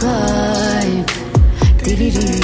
Kalp. Delirir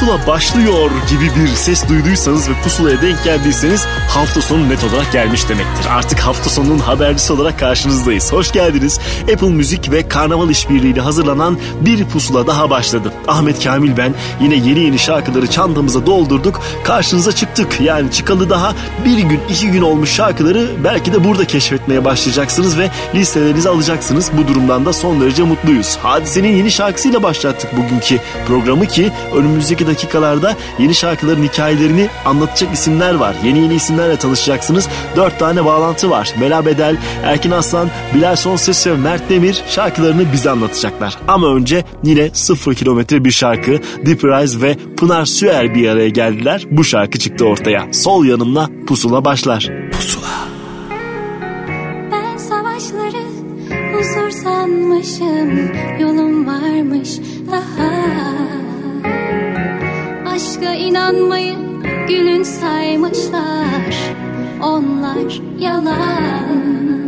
pusula başlıyor gibi bir ses duyduysanız ve pusulaya denk geldiyseniz hafta sonu net olarak gelmiş demektir. Artık hafta sonunun habercisi olarak karşınızdayız. Hoş geldiniz. Apple Müzik ve Karnaval İşbirliği'yle hazırlanan bir pusula daha başladı. Ahmet Kamil ben yine yeni yeni şarkıları çantamıza doldurduk. Karşınıza çıktık. Yani çıkalı daha bir gün iki gün olmuş şarkıları belki de burada keşfetmeye başlayacaksınız ve listelerinizi alacaksınız. Bu durumdan da son derece mutluyuz. Hadise'nin yeni şarkısıyla başlattık bugünkü programı ki önümüzdeki dakikalarda yeni şarkıların hikayelerini anlatacak isimler var. Yeni yeni isimlerle tanışacaksınız. Dört tane bağlantı var. Mela Bedel, Erkin Aslan, Bilal Sonses ve Mert Demir şarkılarını bize anlatacaklar. Ama önce yine sıfır kilometre bir şarkı Deep Rise ve Pınar Süer bir araya geldiler. Bu şarkı çıktı ortaya. Sol yanımla pusula başlar. Pusula. Ben savaş savaşları huzur sanmışım Yolum varmış daha Aşka inanmayı gülün saymışlar. Onlar yalan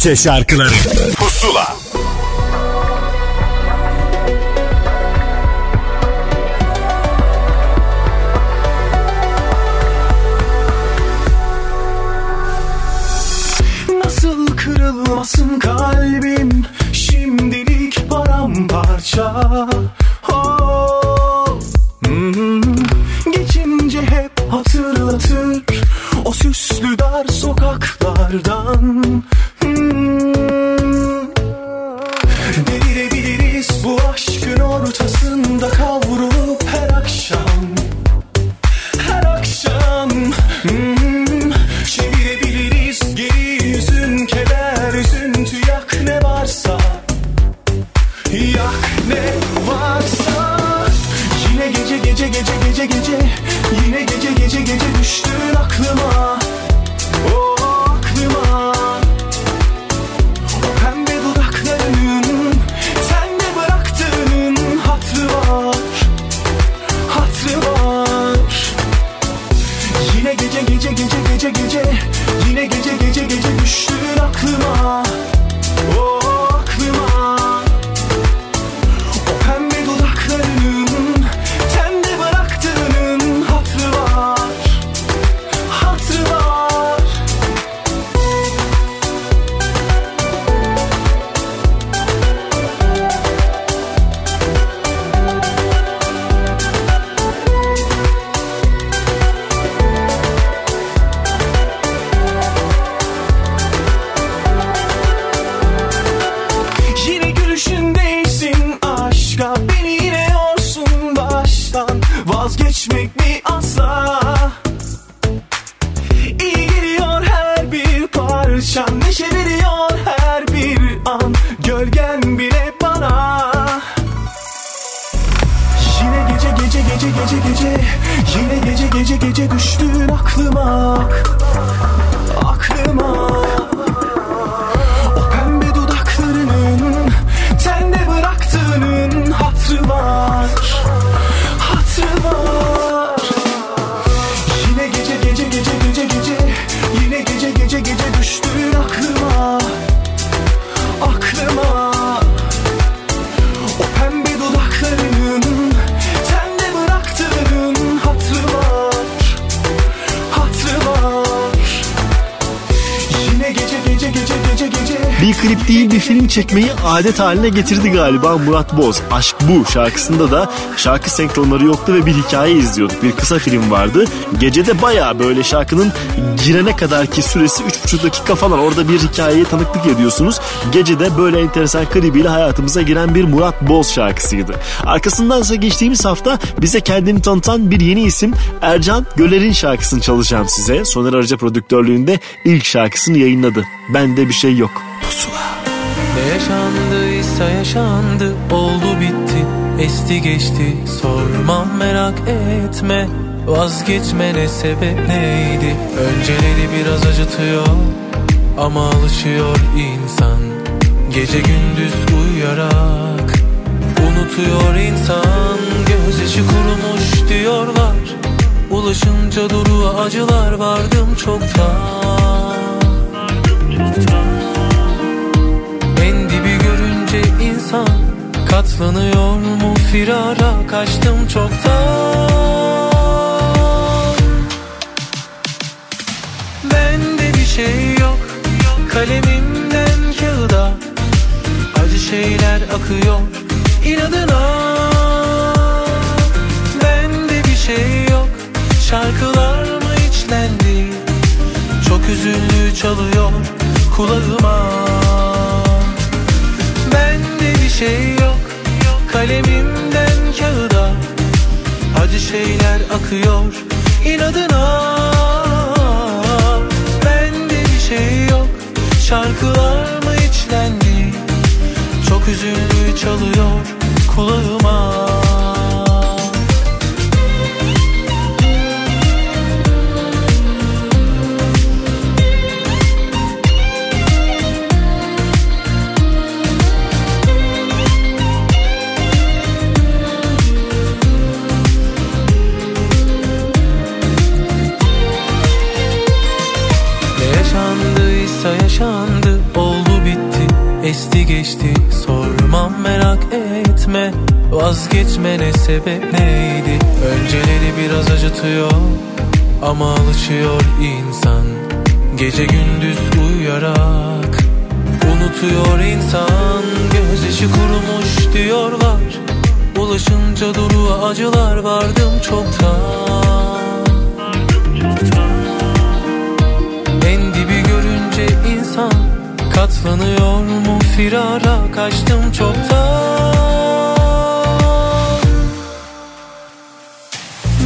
Türkçe şarkıları adet haline getirdi galiba Murat Boz. Aşk Bu şarkısında da şarkı senkronları yoktu ve bir hikaye izliyorduk. Bir kısa film vardı. Gecede baya böyle şarkının girene kadarki süresi 3,5 dakika falan. Orada bir hikayeye tanıklık ediyorsunuz. Gecede böyle enteresan klibiyle hayatımıza giren bir Murat Boz şarkısıydı. Arkasındansa geçtiğimiz hafta bize kendini tanıtan bir yeni isim Ercan Göler'in şarkısını çalacağım size. Soner Arıca prodüktörlüğünde ilk şarkısını yayınladı. Bende bir şey yok. Pusula. Ne yaşandıysa yaşandı oldu bitti esti geçti. Sormam merak etme vazgeçmene sebep neydi? Önceleri biraz acıtıyor ama alışıyor insan. Gece gündüz uyuyarak unutuyor insan. Gözyaşı kurumuş diyorlar ulaşınca duru acılar vardım çoktan insan Katlanıyor mu firara? Kaçtım çoktan. Bende bir şey yok Kalemimden kağıda. Acı şeyler akıyor inadına. Bende bir şey yok Şarkılar mı içlendi? Çok üzüldü çalıyor kulağıma. Bir şey yok. Kalemimden kağıda Acı şeyler akıyor. İnadına Bende bir şey yok. Şarkılar mı içlendi? Çok üzüldü çalıyor kulağıma geçti. Sormam merak etme. Vazgeçmene sebep neydi? Önceleri biraz acıtıyor ama alışıyor insan. Gece gündüz uyuyarak unutuyor insan. Gözyaşı kurumuş diyorlar. Ulaşınca duru acılar vardım çoktan. En dibi görünce insan Katlanıyor mu firara? Kaçtım çoktan.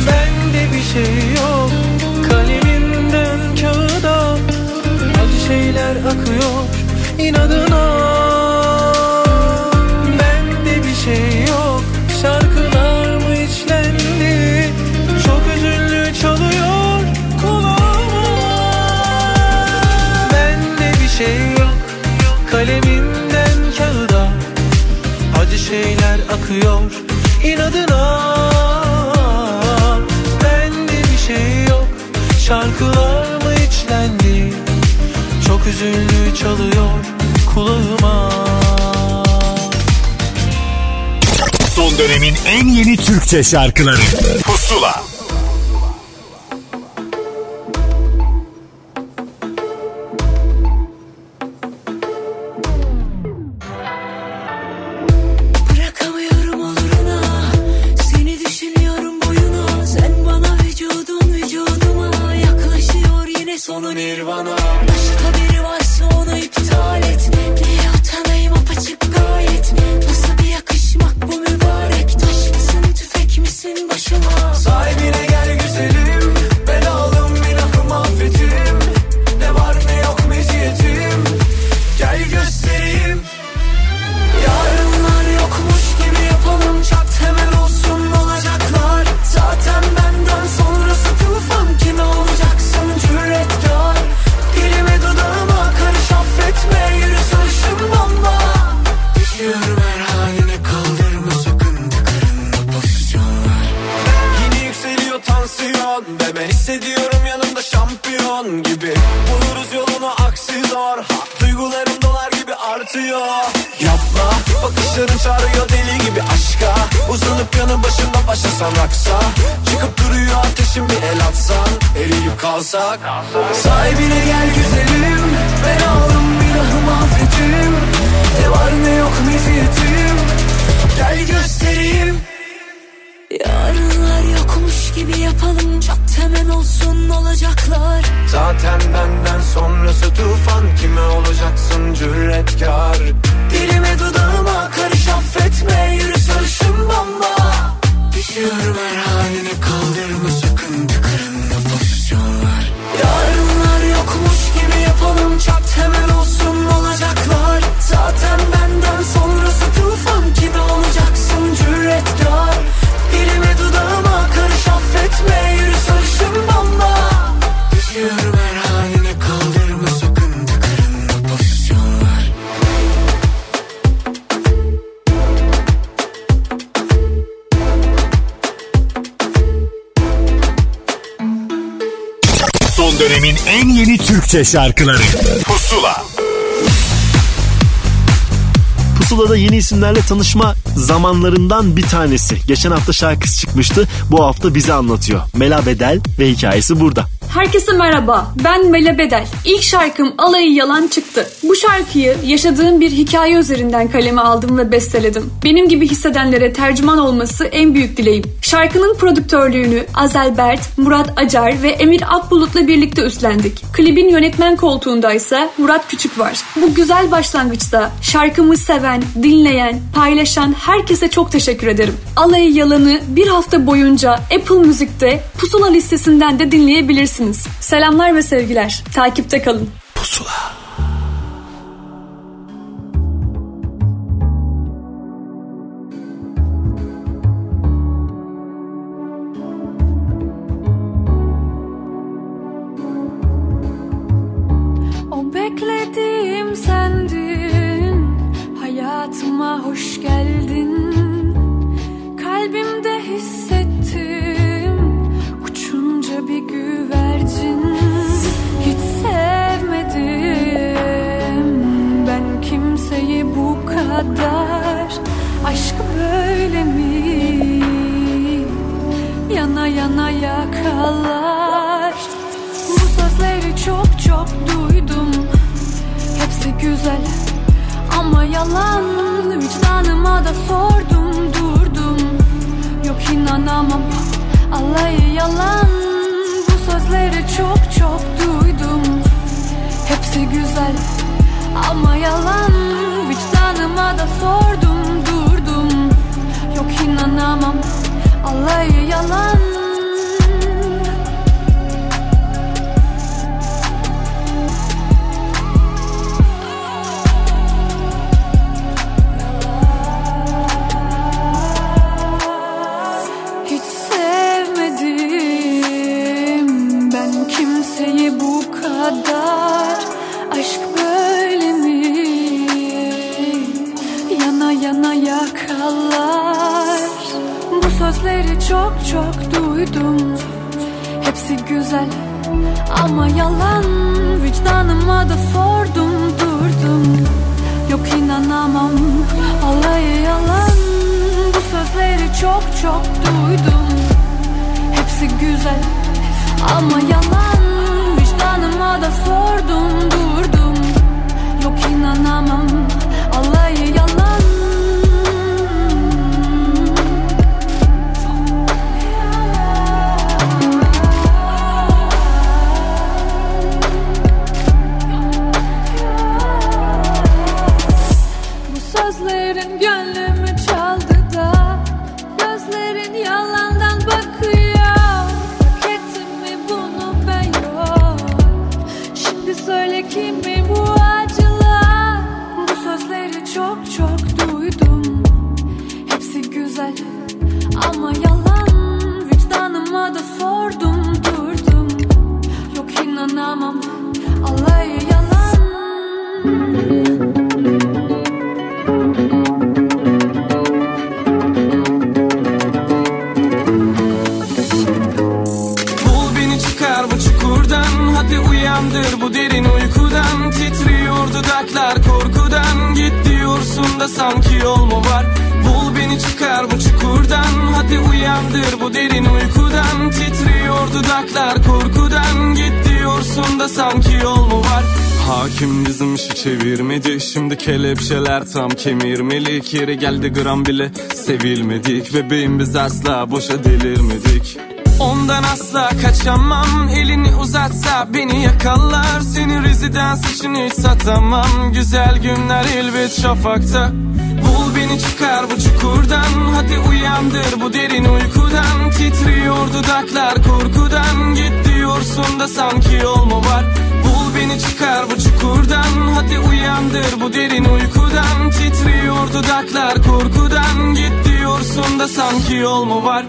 Bende bir şey yok. Kalemimden kağıda Acı şeyler akıyor. İnadına akıyor inadına Bende bir şey yok. Şarkılar mı içlendi? Çok üzüldü çalıyor kulağıma. Son dönemin en yeni Türkçe şarkıları. Pusula. Şarkıları Pusula Pusula'da yeni isimlerle tanışma zamanlarından bir tanesi. Geçen hafta şarkısı çıkmıştı. Bu hafta bize anlatıyor. Mela Bedel ve hikayesi burada. Herkese merhaba. Ben Mela Bedel. İlk şarkım Alayı Yalan çıktı. Bu şarkıyı yaşadığım bir hikaye üzerinden kaleme aldım ve besteledim. Benim gibi hissedenlere tercüman olması en büyük dileğim. Şarkının prodüktörlüğünü Azelbert, Murat Acar ve Emir Akbulut'la birlikte üstlendik. Klibin yönetmen koltuğunda ise Murat Küçük var. Bu güzel başlangıçta şarkımı seven, dinleyen, paylaşan herkese çok teşekkür ederim. Alayı Yalan'ı bir hafta boyunca Apple Müzik'te Pusula listesinden de dinleyebilirsiniz. Selamlar ve sevgiler. Takipte kalın. Pusula. Sanki yol mu var? Hakim bizim işi çevirmedi. Şimdi kelepçeler tam kemirmelik Yeri geldi gram bile sevilmedik. Bebeğim biz asla boşa delirmedik. Ondan asla kaçamam. Elini uzatsa beni yakalar. Seni rezidans için hiç satamam. Güzel günler elbet şafakta. Bul beni çıkar bu çukurdan. Hadi uyandır bu derin uykudan. Titriyor dudaklar korkudan. Git diyorsun da sanki yol mu var? Bul beni çıkar bu çukurdan. Hadi uyandır bu derin uykudan. Titriyor dudaklar korkudan. Git diyorsun da sanki yol mu var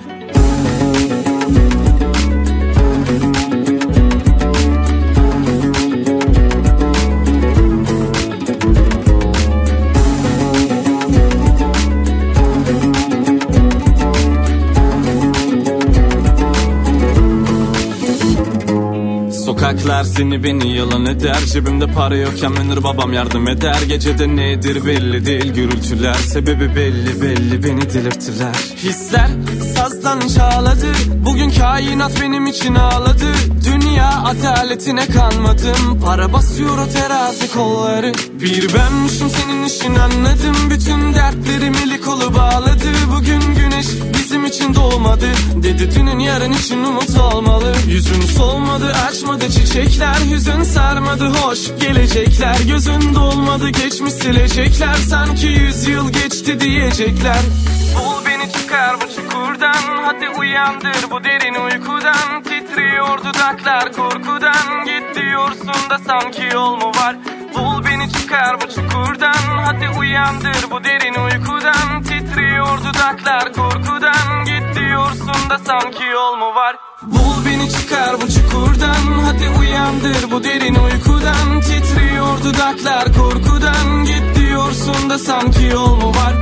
Sokaklar seni beni yalan eder. Cebimde para yokken menir babam yardım eder. Gecede nedir belli değil. Gürültüler Sebebi belli belli. Beni delirttiler. Hisler sazdan çağladı Bugün kainat benim için ağladı. Dünya adaletine kanmadım. Para basıyor o terazi kolları. Bir benmişim senin işin anladım. Bütün dertlerim eli kolu bağladı Bugün güneş bizim için doğmadı Dedi dünün yarın için umut olmalı. Yüzün solmadı açmadı çiçekler Hüzün sarmadı. Hoş gelecekler Gözün dolmadı. Geçmiş silecekler Sanki yüz yıl geçti diyecekler. Bul beni çıkar bu çukurdan. Hadi uyandır bu derin uykudan. Titriyor dudaklar korkudan. Git diyorsun da sanki yol mu var çıkar bu çukurdan. Hadi uyandır bu derin uykudan. Titriyor dudaklar korkudan. Git diyorsun da sanki yol mu var? Bul beni çıkar bu çukurdan. Hadi uyandır bu derin uykudan. Titriyor dudaklar korkudan. Git diyorsun da sanki yol mu var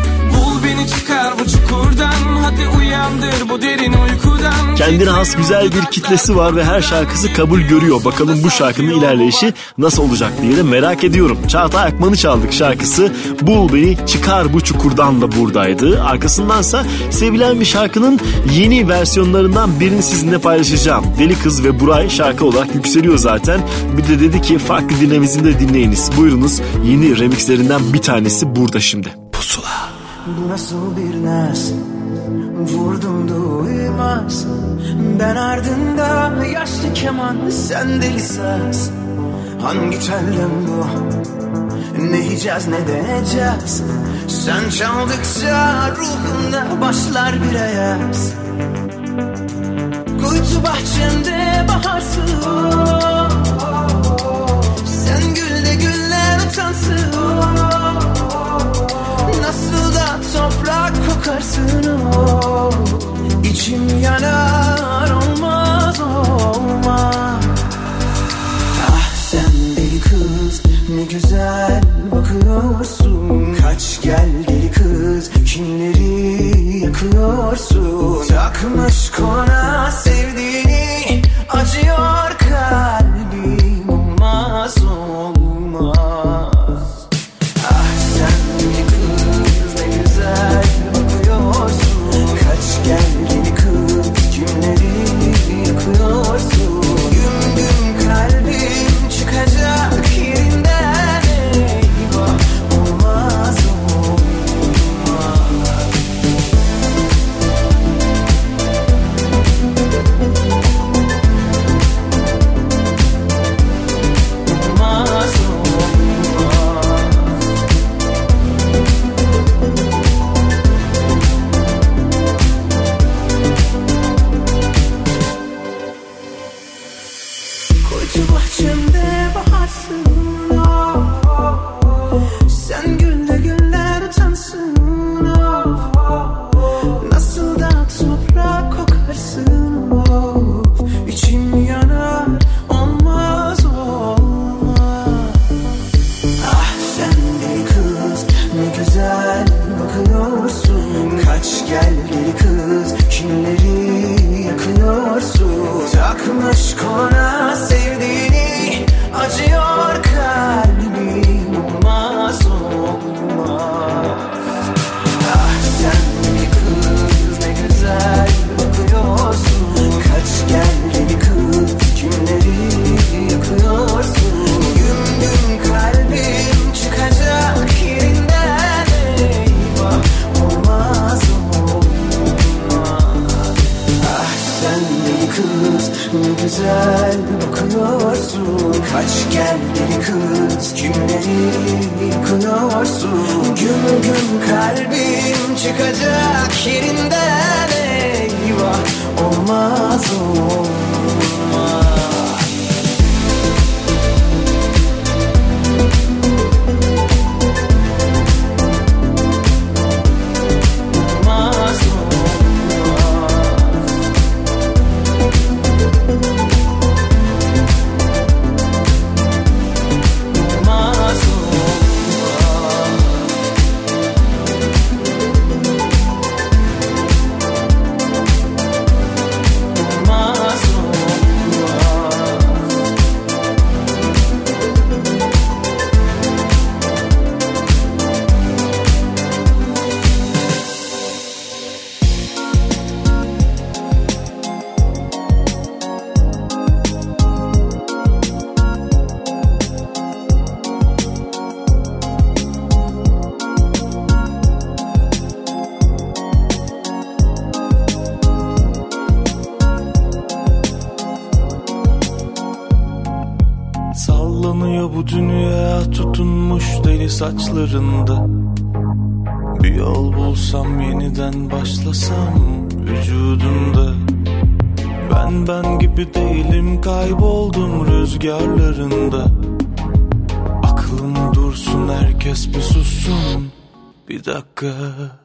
beni çıkar bu çukurdan Hadi uyandır bu derin uykudan Kendine has güzel bir kitlesi var ve her şarkısı kabul görüyor. Bakalım bu şarkının ilerleyişi nasıl olacak diye de merak ediyorum. Çağatay Akman'ı çaldık şarkısı Bul Beni Çıkar Bu Çukurdan da buradaydı. Arkasındansa sevilen bir şarkının yeni versiyonlarından birini sizinle paylaşacağım. Deli Kız ve Buray şarkı olarak yükseliyor zaten. Bir de dedi ki farklı dinlemesini de dinleyiniz. Buyurunuz yeni remixlerinden bir tanesi burada şimdi. Bu nasıl bir naz? Vurdum duymaz. Ben ardında yaşlı keman Sen deli saz. Hangi telden bu? Ne yiyeceğiz ne deneyeceğiz Sen çaldıkça ruhumda başlar bir ayaz. Kuytu bahçemde baharsın. Sen gül de güller utansın toprak kokarsın o. İçim yanar olmaz olmaz Ah sen deli kız ne güzel bakıyorsun. Kaç gel deli kız kimleri yakıyorsun? Takmış kona sevdiğini saçlarında Bir yol bulsam yeniden başlasam vücudunda Ben ben gibi değilim kayboldum rüzgarlarında. Aklım dursun herkes bir sussun. Bir dakika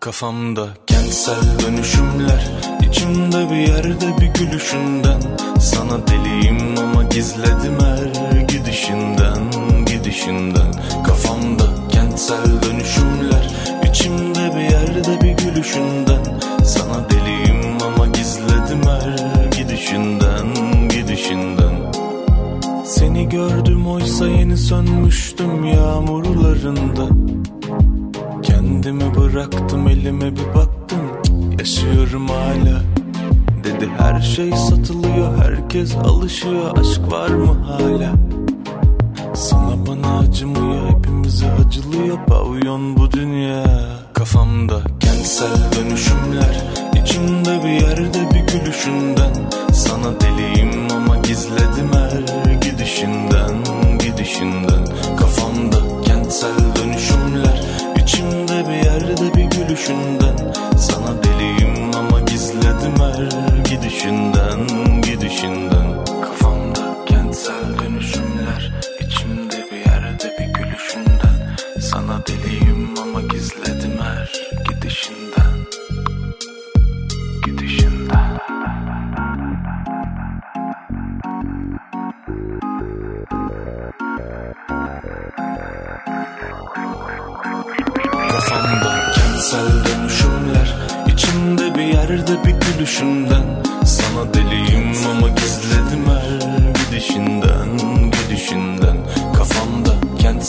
kafamda kentsel dönüşümler içimde bir yerde bir gülüşünden. Sana deliyim ama gizledim her gidişinden Gidişinden. Kafamda kentsel dönüşümler içimde bir yerde bir gülüşünden. Sana deliyim ama gizledim her gidişinden Gidişinden. Seni gördüm oysa yeni sönmüştüm yağmurlarında. Kendimi bıraktım elime bir baktım Yaşıyorum hala. Dedi her şey satılıyor herkes alışıyor. Aşk var mı hala? Sana bana acımıyor hepimize acılıyor. Pavyon bu dünya. Kafamda kentsel dönüşümler. İçimde bir yerde bir gülüşünden. Sana deliyim ama gizledim her gidişinden Gidişinden. Kafamda kentsel dönüşümler. İçimde bir yerde bir gülüşünden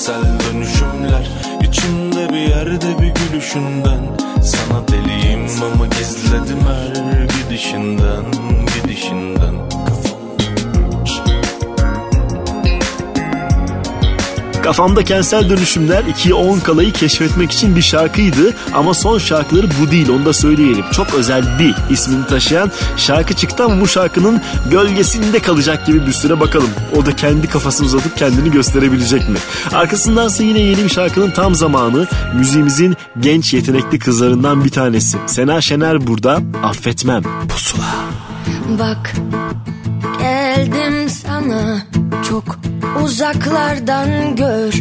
kentsel dönüşümler. İçimde bir yerde bir gülüşünden. Sana deliyim ama gizledim her gidişinden Gidişinden Kafamda kentsel dönüşümler 2'ye 10 kalayı keşfetmek için bir şarkıydı ama son şarkıları bu değil onu da söyleyelim. Çok özel bir ismini taşıyan şarkı çıktı ama bu şarkının gölgesinde kalacak gibi bir süre bakalım. O da kendi kafasını uzatıp kendini gösterebilecek mi? Arkasındansa yine yeni bir şarkının tam zamanı müziğimizin genç yetenekli kızlarından bir tanesi. Sena Şener burada affetmem. Pusula. Bak geldim sana çok uzaklardan gör.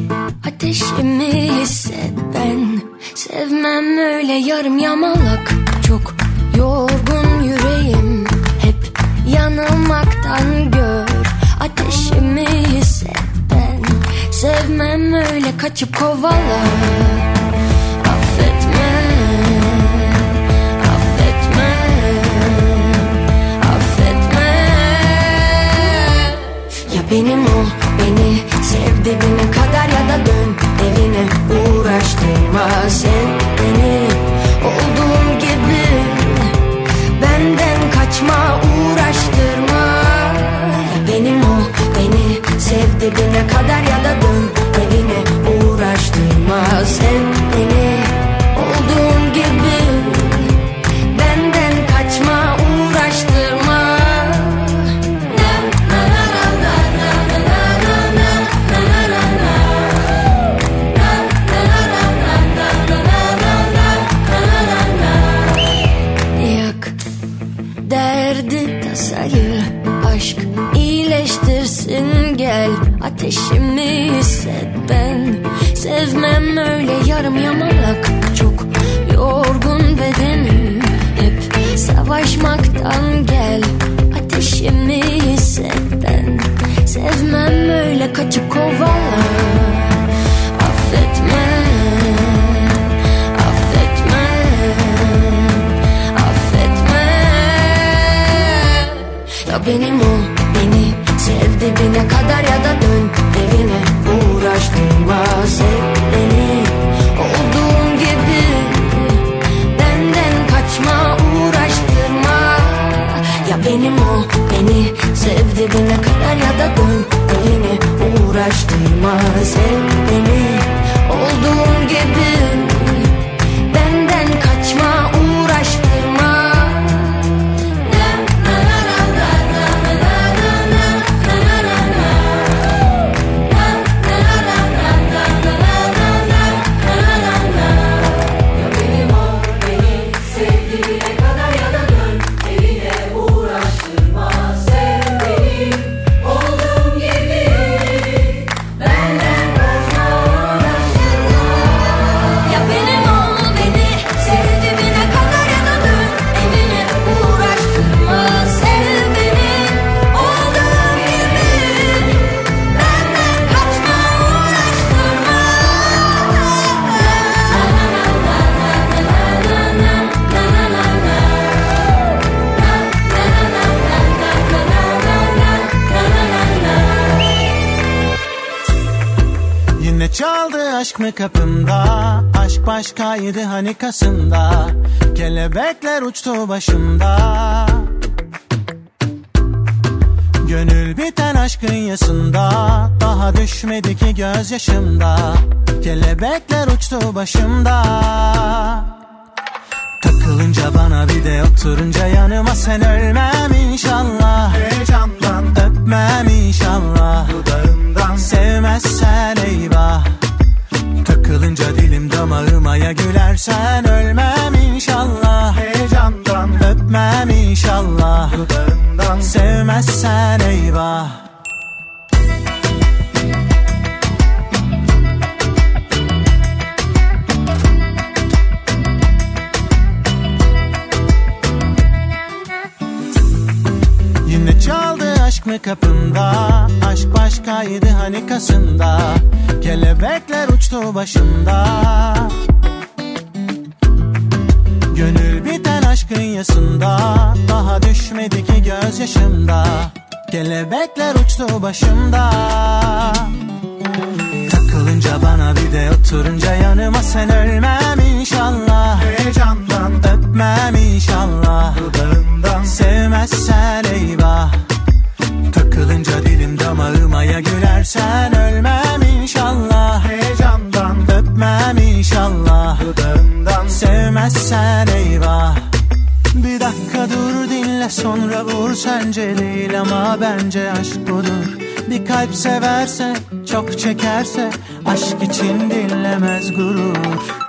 Ateşimi hisset ben Sevmem öyle yarım yamalak. Çok yorgun yüreğim Hep yanılmaktan gör. Ateşimi hisset ben Sevmem öyle kaçıp kovala benim ol beni Sev dibine kadar ya da dön evine. Uğraştırma sen beni. Olduğum gibi Benden kaçma uğraştırma. Benim ol beni Sev dibine kadar ya da dön evine. Uğraştırma sen Ateşimi hisset ben Sevmem öyle yarım yamalak. Çok yorgun bedenim Hep. Savaşmaktan gel Ateşimi hisset ben Sevmem öyle kaçıp kovala Affetme Affetme Affetme. Ya benim ol beni Sev dibine kadar ya da dön Uğraştırma sev beni. Olduğum gibi Benden kaçma uğraştırma. Ya benim ol beni Sev dibine kadar ya da dön evine Uğraştırma sev beni mı kapımda Aşk başkaydı hani kasında Kelebekler uçtu başımda. Gönül biten aşkın yasında Daha düşmedi ki gözyaşımda. Kelebekler uçtu başımda. Takılınca bana bir de oturunca yanıma sen ölmem inşallah. Heyecandan. Öpmem inşallah. Dudağından. Sevmezsen eyvah Takılınca dilim damağıma ya gülersen ölmem inşallah. Heyecandan öpmem inşallah. Dudağından. Sevmezsen eyvah aşk mı kapımda Aşk başkaydı hani kasında Kelebekler uçtu başımda. Gönül biten aşkın yasında Daha düşmedi ki gözyaşımda. Kelebekler uçtu başımda. Takılınca bana bir de oturunca yanıma sen ölmem inşallah. Heyecandan öpmem inşallah. Dudağından. Sevmezsen eyvah Takılınca dilim damağıma ya gülersen ölmem inşallah. Heyecandan öpmem inşallah. Dudağından sevmezsen eyvah. Bir dakika dur dinle sonra vur. Sence değil ama bence aşk budur. Bir kalp severse çok çekerse aşk için dinlemez gurur.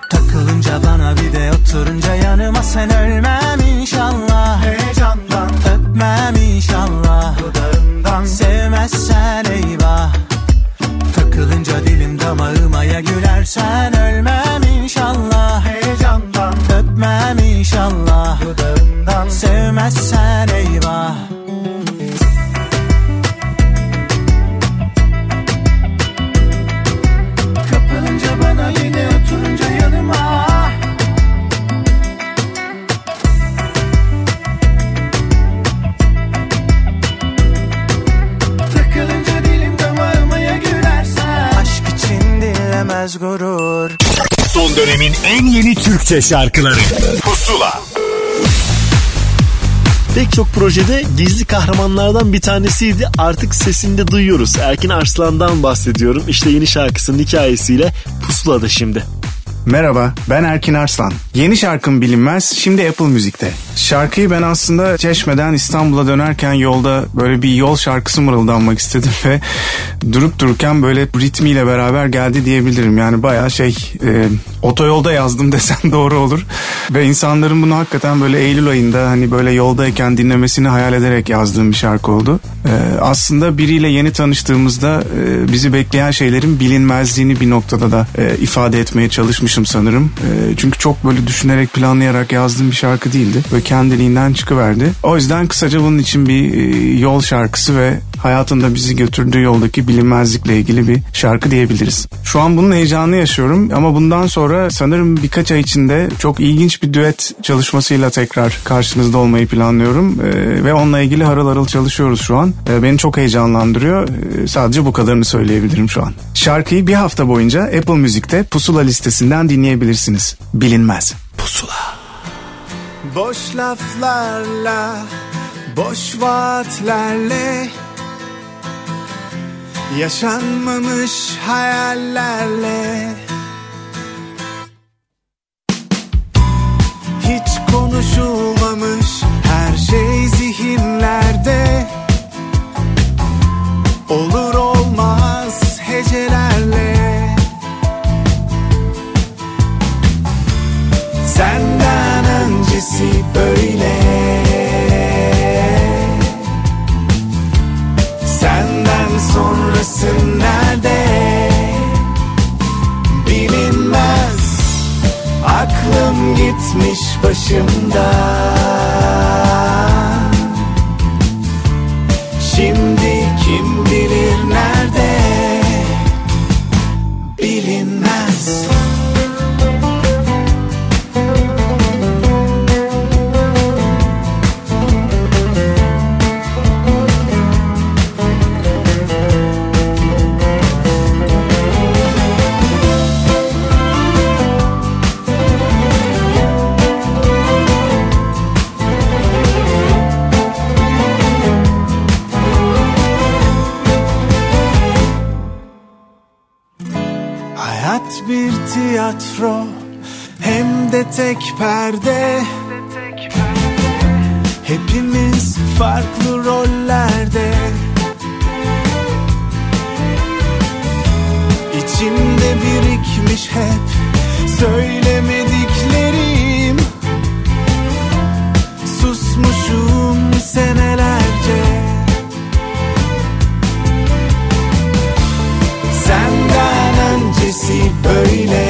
Takılınca bana bir de oturunca yanıma sen ölmem inşallah. Heyecandan öpmem inşallah. Dudağından Tadından sevmezsen eyvah. Takılınca dilim damağıma ya gülersen ölmem inşallah. Heyecandan öpmem inşallah. Dudağından. Sevmezsen eyvah Türkçe şarkıları Pusula Pek çok projede gizli kahramanlardan bir tanesiydi. Artık sesinde duyuyoruz. Erkin Arslan'dan bahsediyorum. İşte yeni şarkısının hikayesiyle Pusula'da şimdi. Merhaba, ben Erkin Arslan. Yeni şarkım bilinmez, şimdi Apple Müzik'te. Şarkıyı ben aslında Çeşme'den İstanbul'a dönerken yolda böyle bir yol şarkısı mırıldanmak istedim ve durup dururken böyle ritmiyle beraber geldi diyebilirim. Yani bayağı şey e, otoyolda yazdım desem doğru olur. Ve insanların bunu hakikaten böyle Eylül ayında hani böyle yoldayken dinlemesini hayal ederek yazdığım bir şarkı oldu. E, aslında biriyle yeni tanıştığımızda e, bizi bekleyen şeylerin bilinmezliğini bir noktada da e, ifade etmeye çalışmışım sanırım. E, çünkü çok böyle düşünerek planlayarak yazdığım bir şarkı değildi. Ve kendiliğinden çıkıverdi. O yüzden kısaca bunun için bir e, yol şarkısı ve hayatında bizi götürdüğü yoldaki bilinmezlikle ilgili bir şarkı diyebiliriz. Şu an bunun heyecanını yaşıyorum ama bundan sonra sanırım birkaç ay içinde çok ilginç bir düet çalışmasıyla tekrar karşınızda olmayı planlıyorum. E, ve onunla ilgili harıl harıl çalışıyoruz şu an. E, beni çok heyecanlandırıyor. Sadece bu kadarını söyleyebilirim şu an. Şarkıyı bir hafta boyunca Apple Müzik'te Pusula listesinden dinleyebilirsiniz. Bilinmez. Pusula. Boş laflarla, boş vaatlerle Yaşanmamış hayallerle Hiç konuşulmamış her şey zihinlerde. Olur olmaz hecelerle. Senden öncesi böyle. Senden sonrası nerede? Bilinmez. Aklım gitmiş başımdan Hayat bir tiyatro hem de tek perde. Hepimiz farklı rollerde. İçimde birikmiş hep söylemediklerim. Susmuşum senelerce öncesi böyle.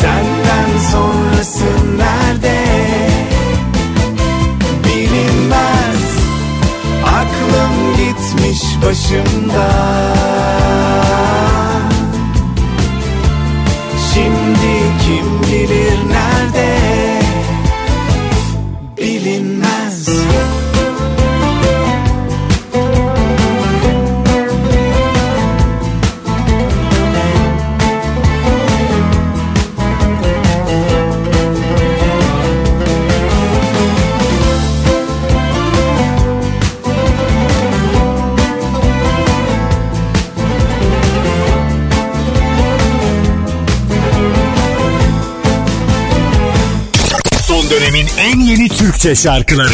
Senden sonrası nerede? Bilinmez. Aklım gitmiş başımdan Türkçe şarkıları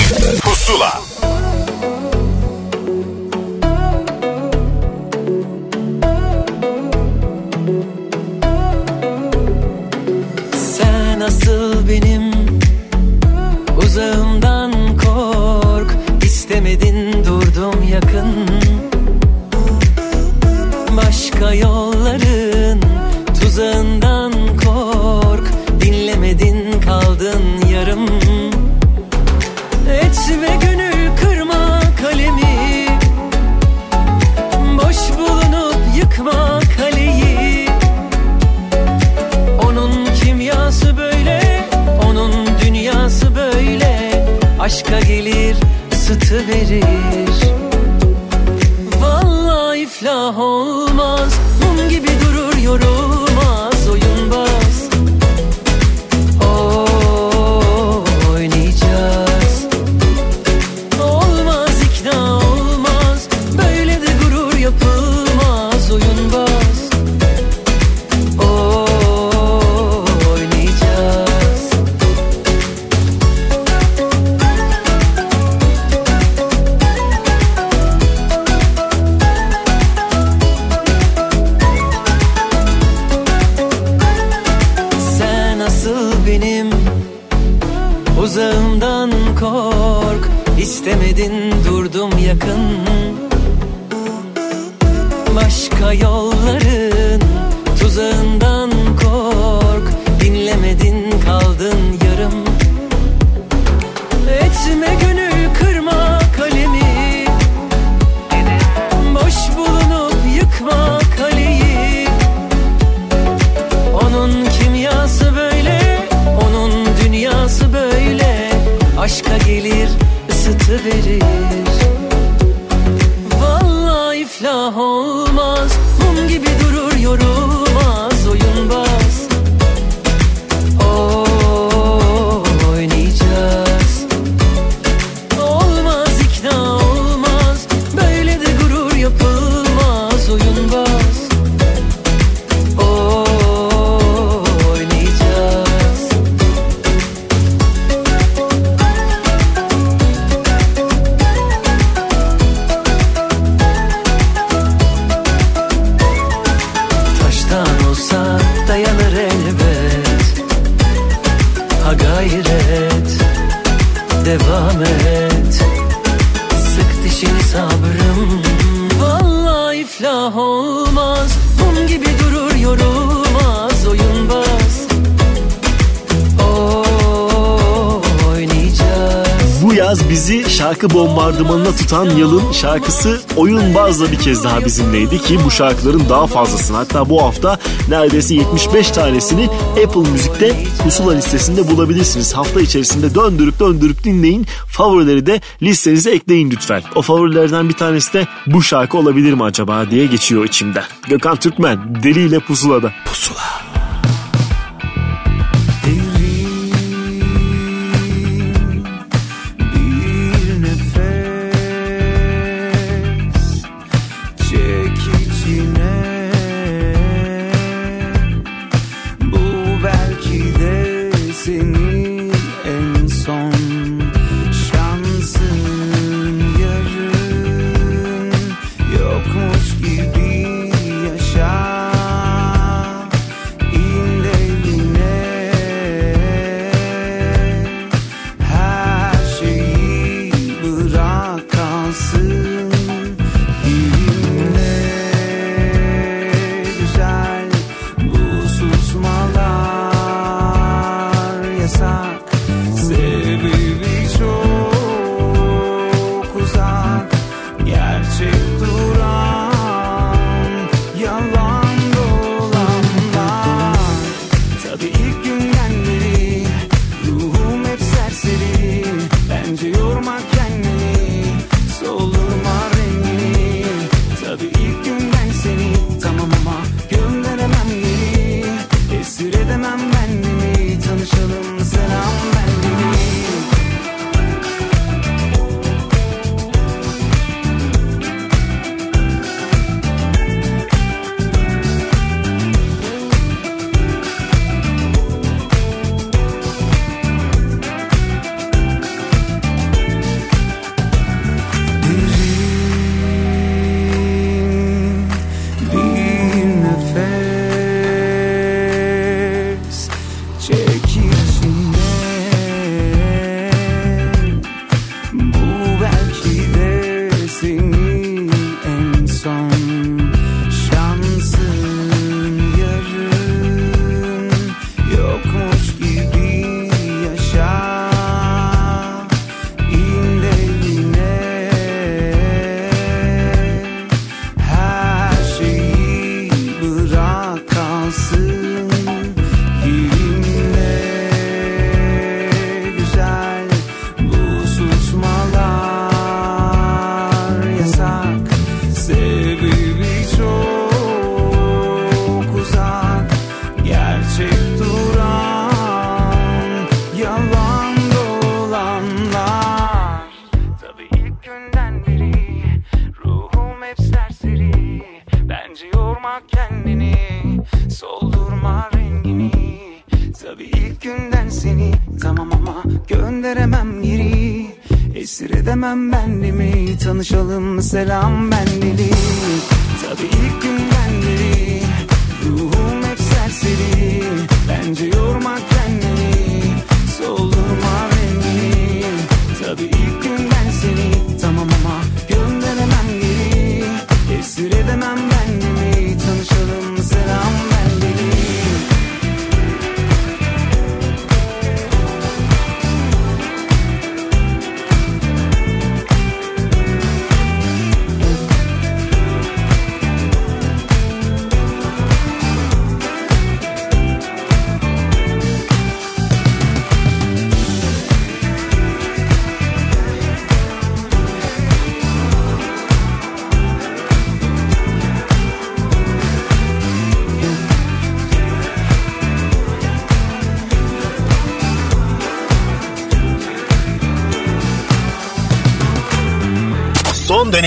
yakın. Başka yolların Tuzağından kork. Dinlemedin kaldın yarım. Etme gönül kırma kalemi. Boş bulunup yıkma kaleyi. Onun kimyası böyle Onun dünyası böyle. Aşka gelir ısıtı verir şarkı bombardımanına tutan yılın şarkısı Oyunbaz'la bir kez daha bizimleydi ki bu şarkıların daha fazlasını hatta bu hafta neredeyse 75 tanesini Apple Müzik'te pusula listesinde bulabilirsiniz. Hafta içerisinde döndürüp döndürüp dinleyin. Favorileri de listenize ekleyin lütfen. O favorilerden bir tanesi de bu şarkı olabilir mi acaba diye geçiyor içimden. Gökhan Türkmen Deli ile Pusula'da. Pusula.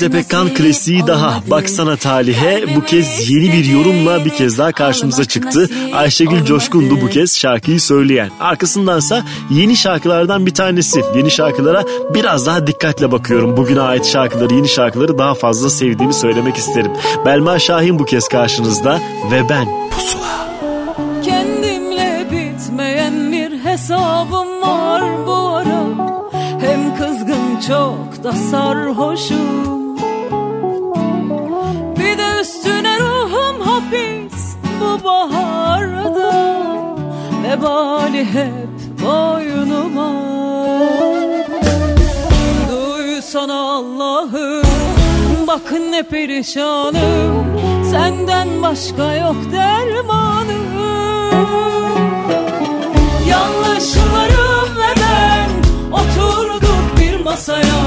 Ajda Pekkan klasiği daha Baksana Talihe bu kez yeni bir yorumla bir kez daha karşımıza çıktı. Ayşegül Coşkun'du bu kez şarkıyı söyleyen. Arkasındansa yeni şarkılardan bir tanesi. Yeni şarkılara biraz daha dikkatle bakıyorum. Bugüne ait şarkıları, yeni şarkıları daha fazla sevdiğimi söylemek isterim. Belma Şahin bu kez karşınızda ve ben Pusula. Kendimle bitmeyen bir hesabım var bu ara Hem kızgın çok da sarhoşum baharda Vebali hep boynuma. Duysana Allah'ım bak ne perişanım Senden başka yok dermanım Yanlışlarım ve ben oturduk bir masaya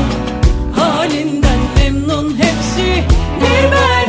Halinden memnun hepsi bir ben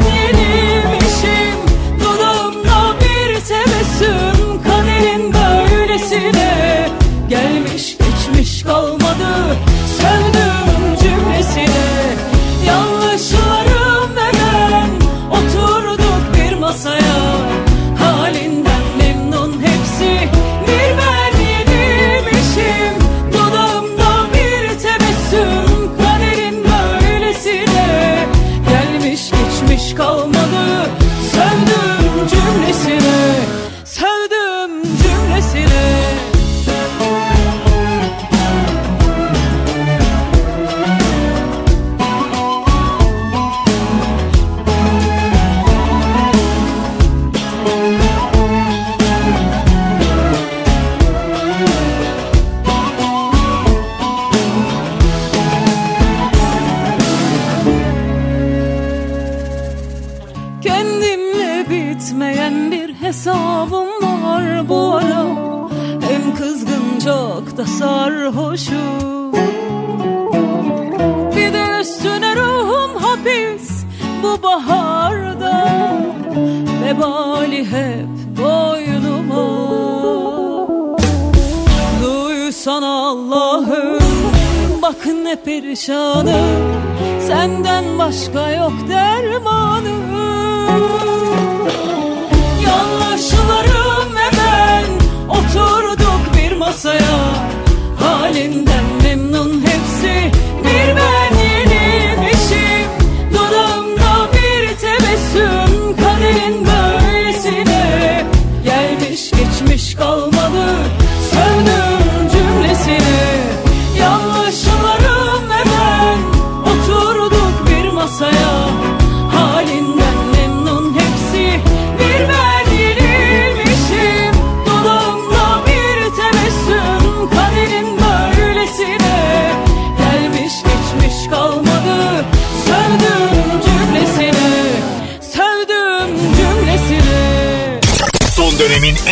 sarhoşum Bir de üstüne ruhum hapis bu baharda. Vebali hep boynuma. Duysana Allah'ım bak ne perişanım. Senden başka yok dermanım. Yanlışlarım ve ben Oturduk bir masaya Halinden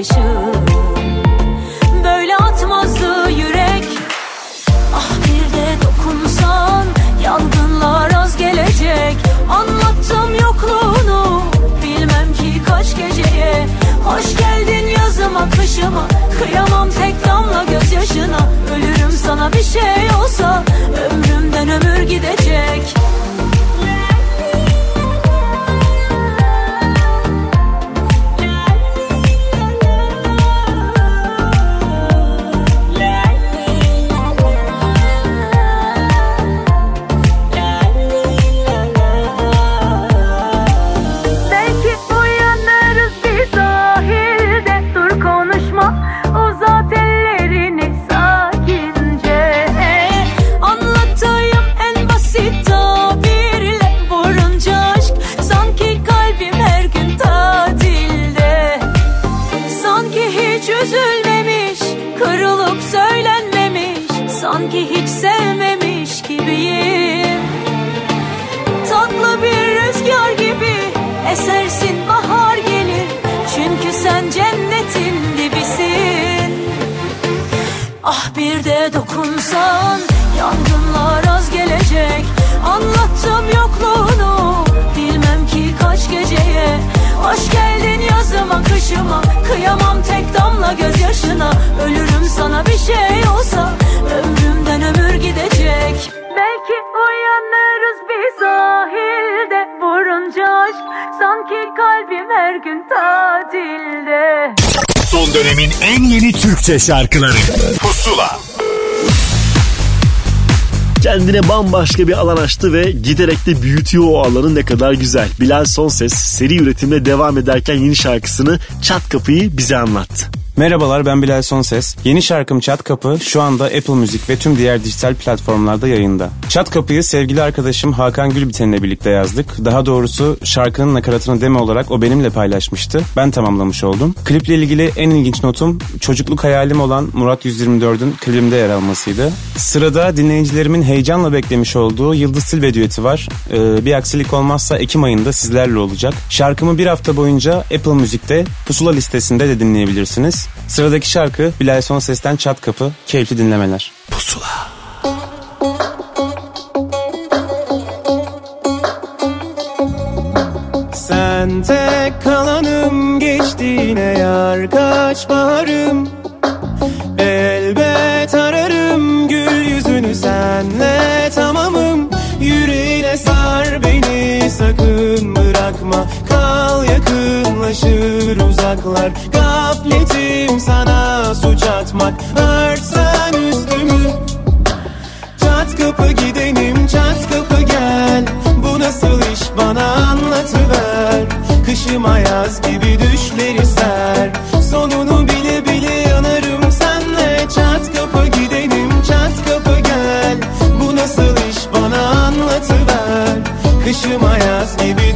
bir bakışım Böyle atmazdı yürek. Ah bir de dokunsan yangınlar az gelecek. Anlattım yokluğunu bilmem ki kaç geceye. Hoş geldin yazıma kışıma Kıyamam tek damla gözyaşına. Ölürüm sana bir şey olsa Ömrümden ömür gidecek dokunsan Yangınlar az gelecek. Anlattım yokluğunu Bilmem ki kaç geceye. Hoş geldin yazıma kışıma Kıyamam tek damla gözyaşına. Ölürüm sana bir şey olsa Ömrümden ömür gidecek. Belki uyanırız bir sahilde Vurunca aşk sanki kalbim her gün tatilde Son dönemin en yeni Türkçe şarkıları. Pusula Kendine bambaşka bir alan açtı ve giderek de büyütüyor o alanı ne kadar güzel. Bilal Sonses seri üretimde devam ederken yeni şarkısını Çat Kapı'yı bize anlattı. Merhabalar ben Bilal Sonses. Yeni şarkım Çat Kapı şu anda Apple Müzik ve tüm diğer dijital platformlarda yayında. Çat Kapı'yı sevgili arkadaşım Hakan Gülbiten'le birlikte yazdık. Daha doğrusu şarkının nakaratını demo olarak o benimle paylaşmıştı. Ben tamamlamış oldum. Kliple ilgili en ilginç notum çocukluk hayalim olan Murat 124'ün klibimde yer almasıydı. Sırada dinleyicilerimin heyecanla beklemiş olduğu Yıldız Tilbe düeti var. Ee, bir aksilik olmazsa Ekim ayında sizlerle olacak. Şarkımı bir hafta boyunca Apple Müzik'te pusula listesinde de dinleyebilirsiniz. Sıradaki şarkı Bilal Son Ses'ten Çat Kapı. Keyifli dinlemeler. Pusula. Sen tek kalanım geçtiğine yar kaç baharım Elbet ararım gül yüzünü senle tamamım Yüreğine sar beni sakın bırakma yakınlaşır uzaklar. Gafletim sana suç atmak. Örtsen üstümü. Çat kapı gidenim çat kapı gel. Bu nasıl iş? Bana anlatıver. Kışıma yaz gibi düşleri ser. Sonunu bile bile yanarım senle. Çat kapı gidenim çat kapı gel. Bu nasıl iş? Bana anlatıver. Kışıma yaz gibi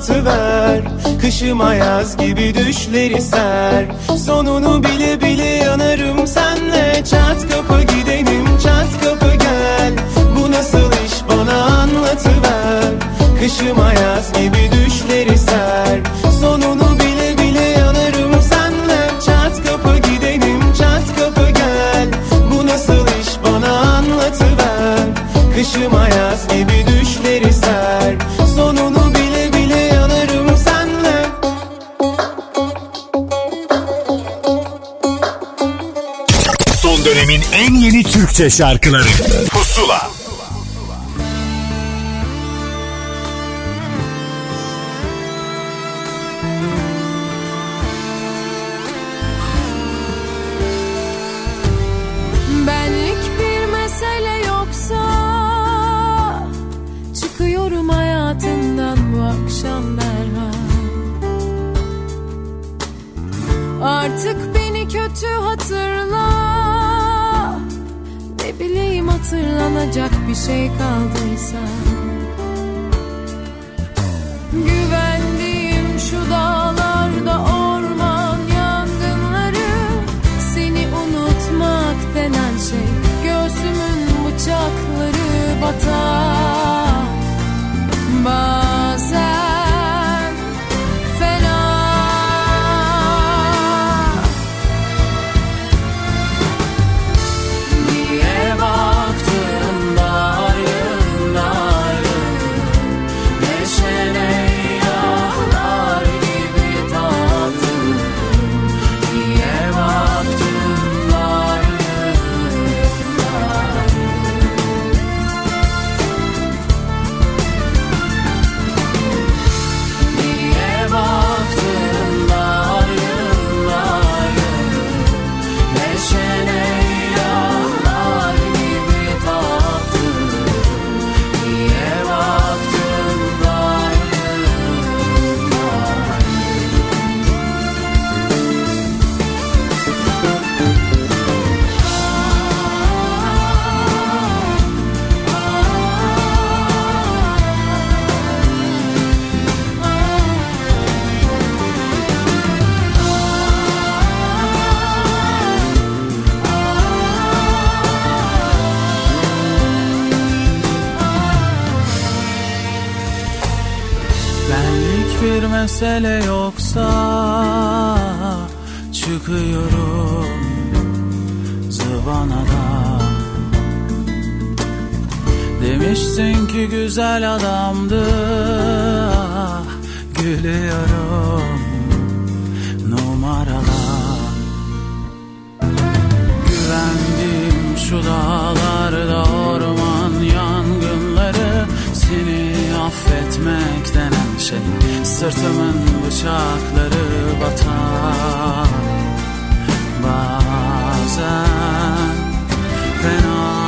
anlatıver Kışıma yaz gibi düşleri ser. Sonunu bile bile yanarım senle. Çat kapı gidenim çat kapı gel. Bu nasıl iş? Bana anlatıver. Kışıma yaz gibi düşleri ser. Sonunu bile bile yanarım senle. Çat kapı gidenim çat kapı gel. Bu nasıl iş? Bana anlatıver. Kışıma Türkçe şarkıları. Pusula. Benlik bir mesele yoksa Çıkıyorum hayatından bu akşam derhal. Artık bileyim hatırlanacak bir şey kaldıysa. Güvendiğim şu dağlarda mesele yoksa Çıkıyorum zıvanadan. Demiştin ki güzel adamdı Gülüyorum numaradan Güvendiğim şu dağlarda orman yangınları Seni affetmek denen şey Sırtımın bıçakları batar Bazen fena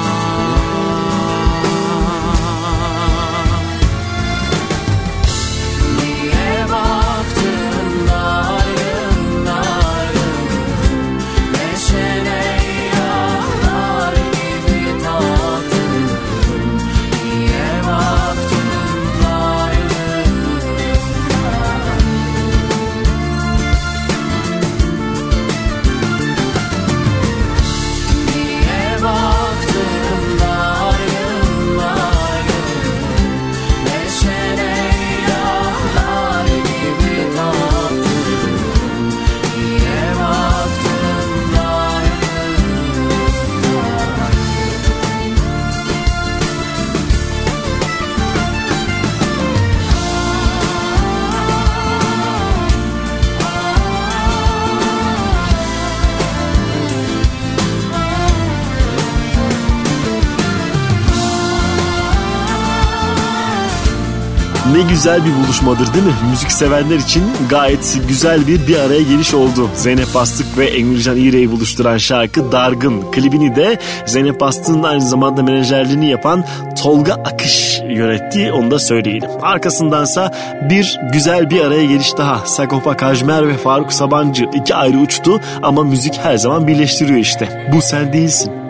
Güzel bir buluşmadır değil mi? Müzik sevenler için gayet güzel bir bir araya geliş oldu. Zeynep Bastık ve Emircan İğre'yi buluşturan şarkı Dargın. Klibini de Zeynep Bastık'ın aynı zamanda menajerliğini yapan Tolga Akış yönetti onu da söyleyelim. Arkasındansa bir güzel bir araya geliş daha. Sagopa Kajmer ve Faruk Sabancı iki ayrı uçtu ama müzik her zaman birleştiriyor işte. Bu sen değilsin.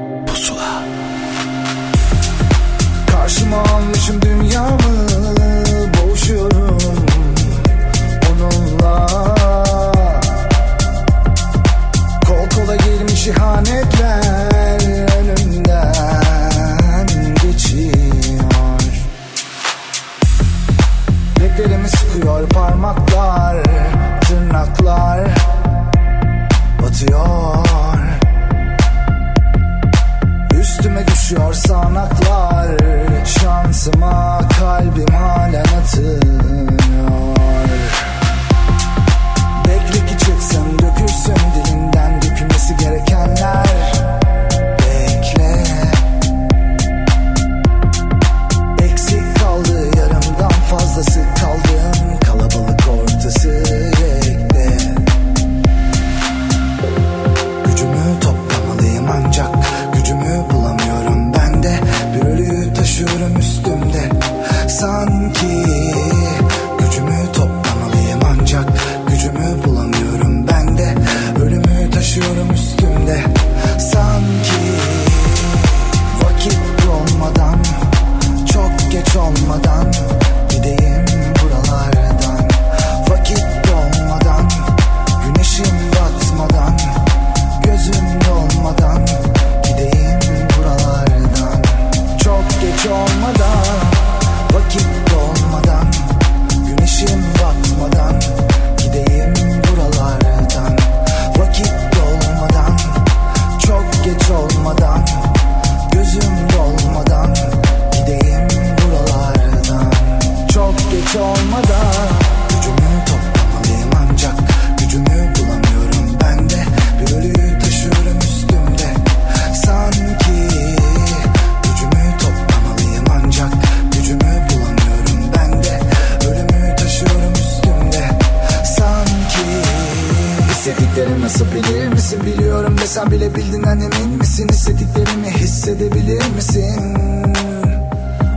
Hissettiklerimi nasıl bilir misin? Biliyorum desem bile bildiğinden emin misin? Hissettiklerimi hissedebilir misin?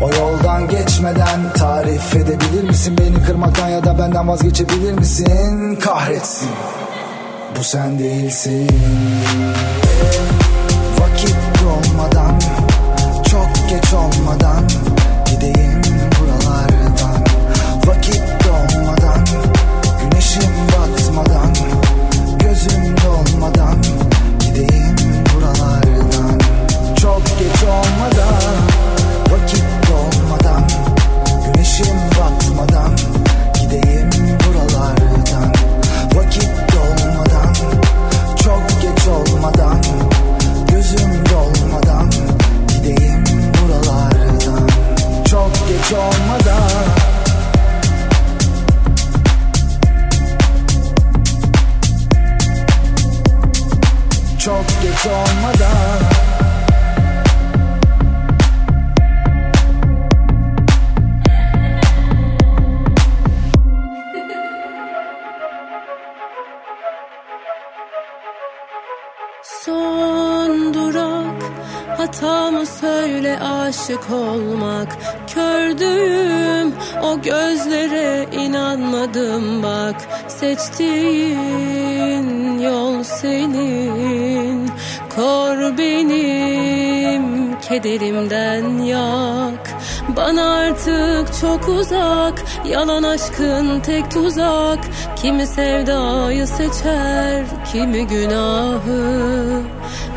O yoldan geçmeden tarif edebilir misin? Beni kırmaktan ya da benden vazgeçebilir misin? Kahretsin. Bu sen değilsin. Vakit olmadan çok geç olmadan Gideyim buralardan. Vakit olmadan Güneşim batmadan Vakit dolmadan Güneşim batmadan Gideyim buralardan. Vakit dolmadan Çok geç olmadan Gözüm dolmadan Gideyim buralardan. Çok geç olmadan. Çok geç olmadan Söyle aşık olmak. Kördüğüm o gözlere inanmadım bak. Seçtiğin yol senin. Kor benim kederimden yak. Bana artık çok uzak. Yalan aşkın tek tuzak. Kimi sevdayı seçer Kimi günahı.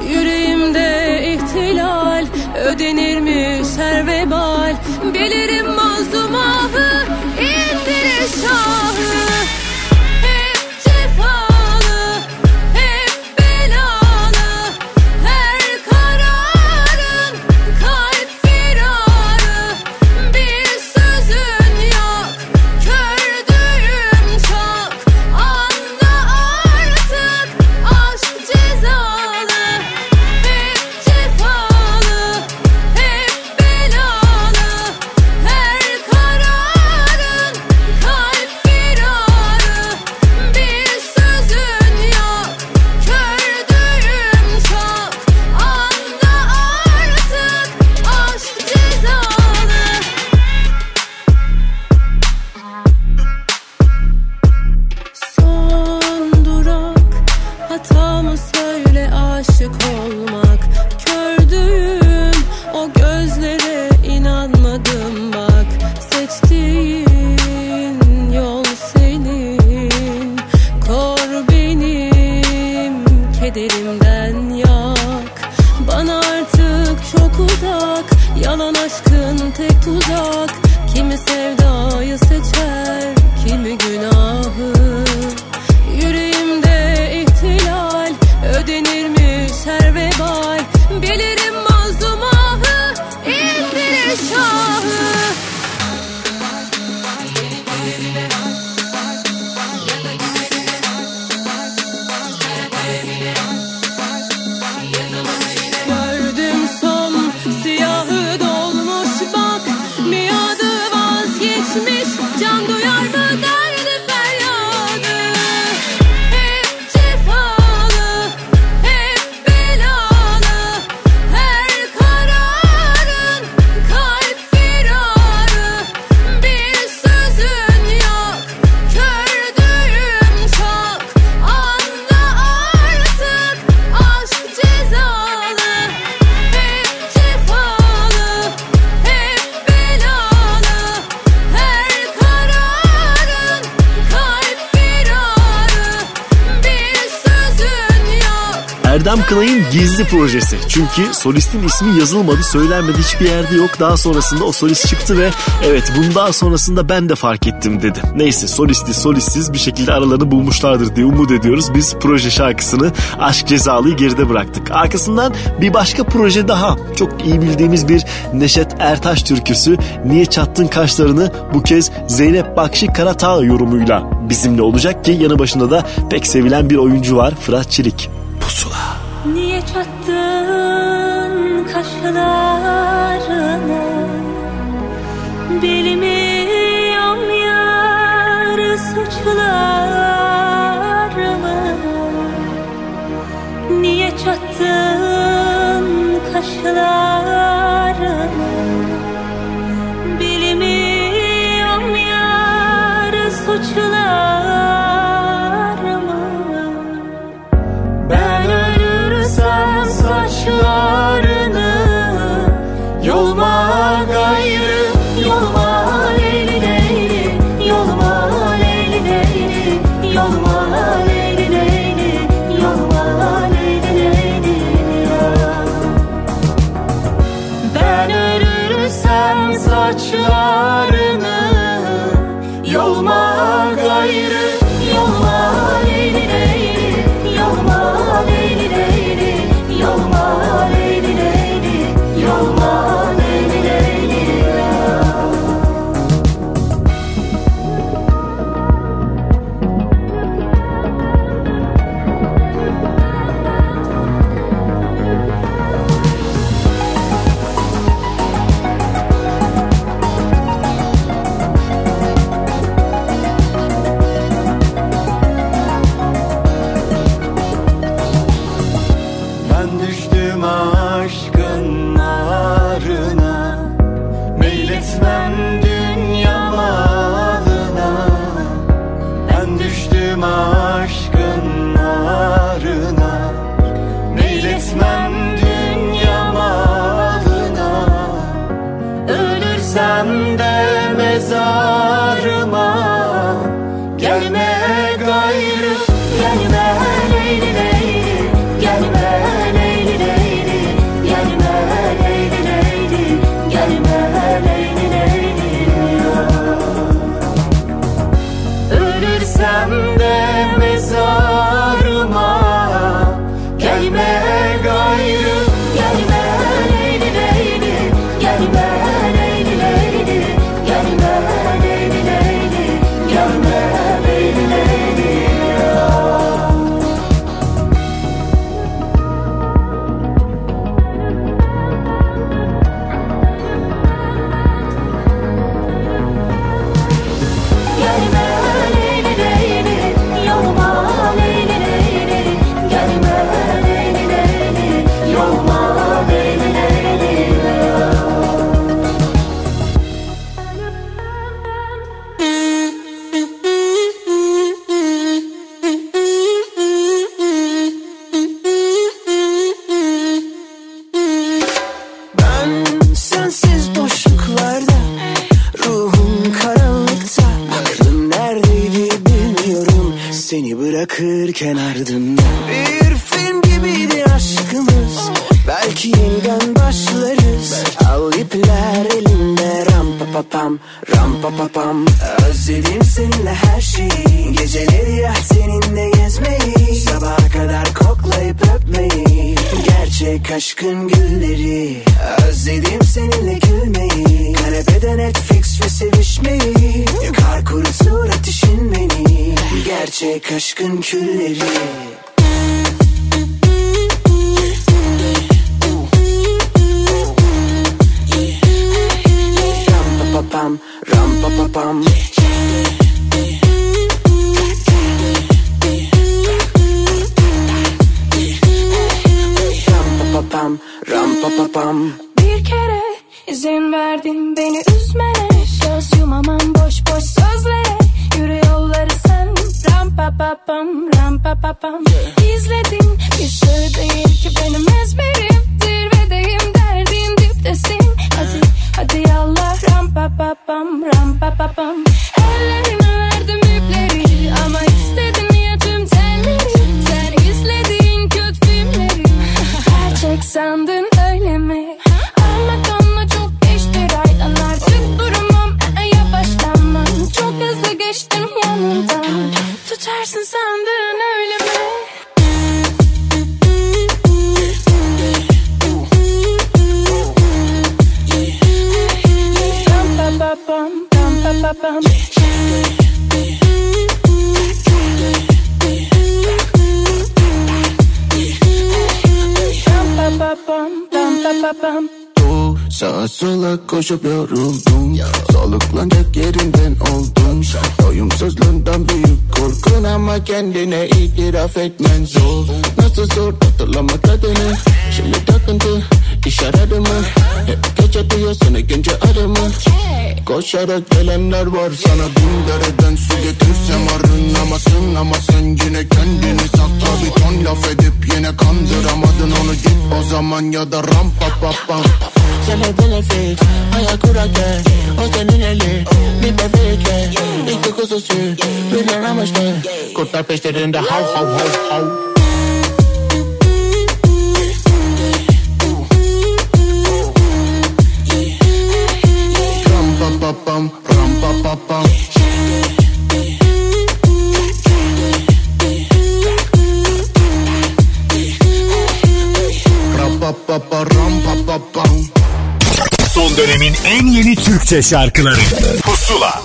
Yüreğimde ihtilal Ödenirmiş her vebal Bilirim mazlum ahı indirir şahı tudo solistin ismi yazılmadı söylenmedi hiçbir yerde yok. Daha sonrasında o solist çıktı ve evet bundan sonrasında ben de fark ettim dedi. Neyse solisti solistsiz bir şekilde aralarını bulmuşlardır diye umut ediyoruz. Biz proje şarkısını Aşk Cezalı'yı geride bıraktık. Arkasından bir başka proje daha. Çok iyi bildiğimiz bir Neşet Ertaş türküsü Niye Çattın Kaşlarını bu kez Zeynep Bakşi Karatağ yorumuyla bizimle olacak ki yanı başında da pek sevilen bir oyuncu var Fırat Çelik. Pusula. Niye çattın kaşlarına. Bilmiyorum yar suçlarımı Niye çattın kaşlarına. Bilmiyorum yar suçlarımı pa pa pam İzledin bir koşup yoruldum. Soluklanacak yerinden oldum. Doyumsuzluğundan büyük korkun ama kendine itiraf etmen zor. Nasıl zor hatırlamak adını Şimdi takıntı iş aradı mı? Hep gece duyuyorsun ikinci adımı Koşarak gelenler var sana bin dereden su getirsem arınamazsın Ama sen yine kendini sakla bir ton laf edip yine kandıramadın onu git o zaman ya da ram pa pa. pam Sen de benefit Hayal kurarken O senin eli Bir bebekle İki kuzusu Bir aramıştı Kurtlar peşlerinde hav hav hav hav dönemin en yeni Türkçe şarkıları Pusula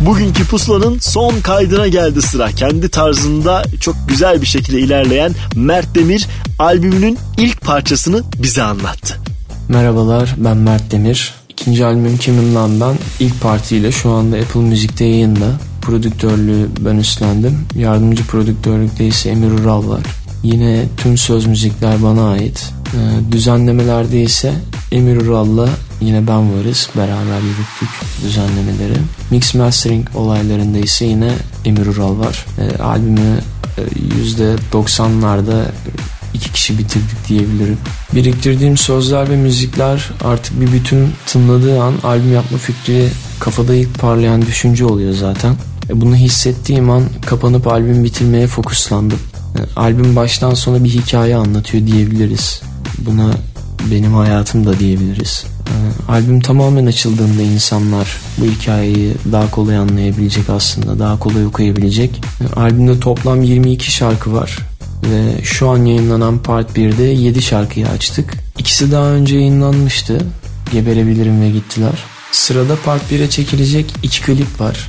Bugünkü pusulanın son kaydına geldi sıra. Kendi tarzında çok güzel bir şekilde ilerleyen Mert Demir albümünün ilk parçasını bize anlattı. Merhabalar ben Mert Demir. İkinci albümüm Kimim Lan Ben ilk partiyle şu anda Apple Müzik'te yayında. Prodüktörlüğü ben üstlendim. Yardımcı prodüktörlükte ise Emir Ural var. Yine tüm söz müzikler bana ait. Ee, düzenlemelerde ise Emir Ural'la yine ben varız. Beraber yürüttük düzenlemeleri. Mix mastering olaylarında ise yine Emir Ural var. Ee, albümü e, %90'larda iki kişi bitirdik diyebilirim. Biriktirdiğim sözler ve müzikler artık bir bütün tınladığı an albüm yapma fikri kafada ilk parlayan düşünce oluyor zaten. E, Bunu hissettiğim an kapanıp albüm bitirmeye fokuslandım. E, Albüm baştan sona bir hikaye anlatıyor diyebiliriz. Buna benim hayatım da diyebiliriz. E, Albüm tamamen açıldığında insanlar bu hikayeyi daha kolay anlayabilecek aslında. Daha kolay okuyabilecek. E, Albümde toplam 22 şarkı var. Ve şu an yayınlanan Part 1'de 7 şarkıyı açtık. İkisi daha önce yayınlanmıştı. Geberebilirim ve gittiler. Sırada Part 1'e çekilecek iki klip var.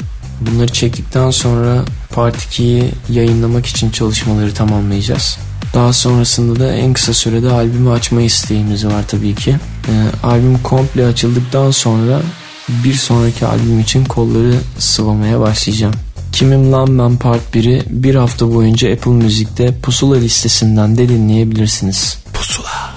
Bunları çektikten sonra Part 2'yi yayınlamak için çalışmaları tamamlayacağız. Daha sonrasında da en kısa sürede albümü açma isteğimiz var tabii ki. Ee, albüm komple açıldıktan sonra bir sonraki albüm için kolları sıvamaya başlayacağım. Kimim Lan Ben Part 1'i bir hafta boyunca Apple Müzik'te Pusula listesinden de dinleyebilirsiniz. Pusula.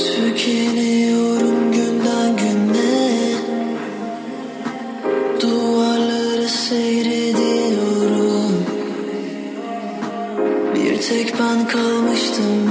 Tükeniyorum günden güne. Duvarları seyrediyorum. Bir tek ben kalmıştım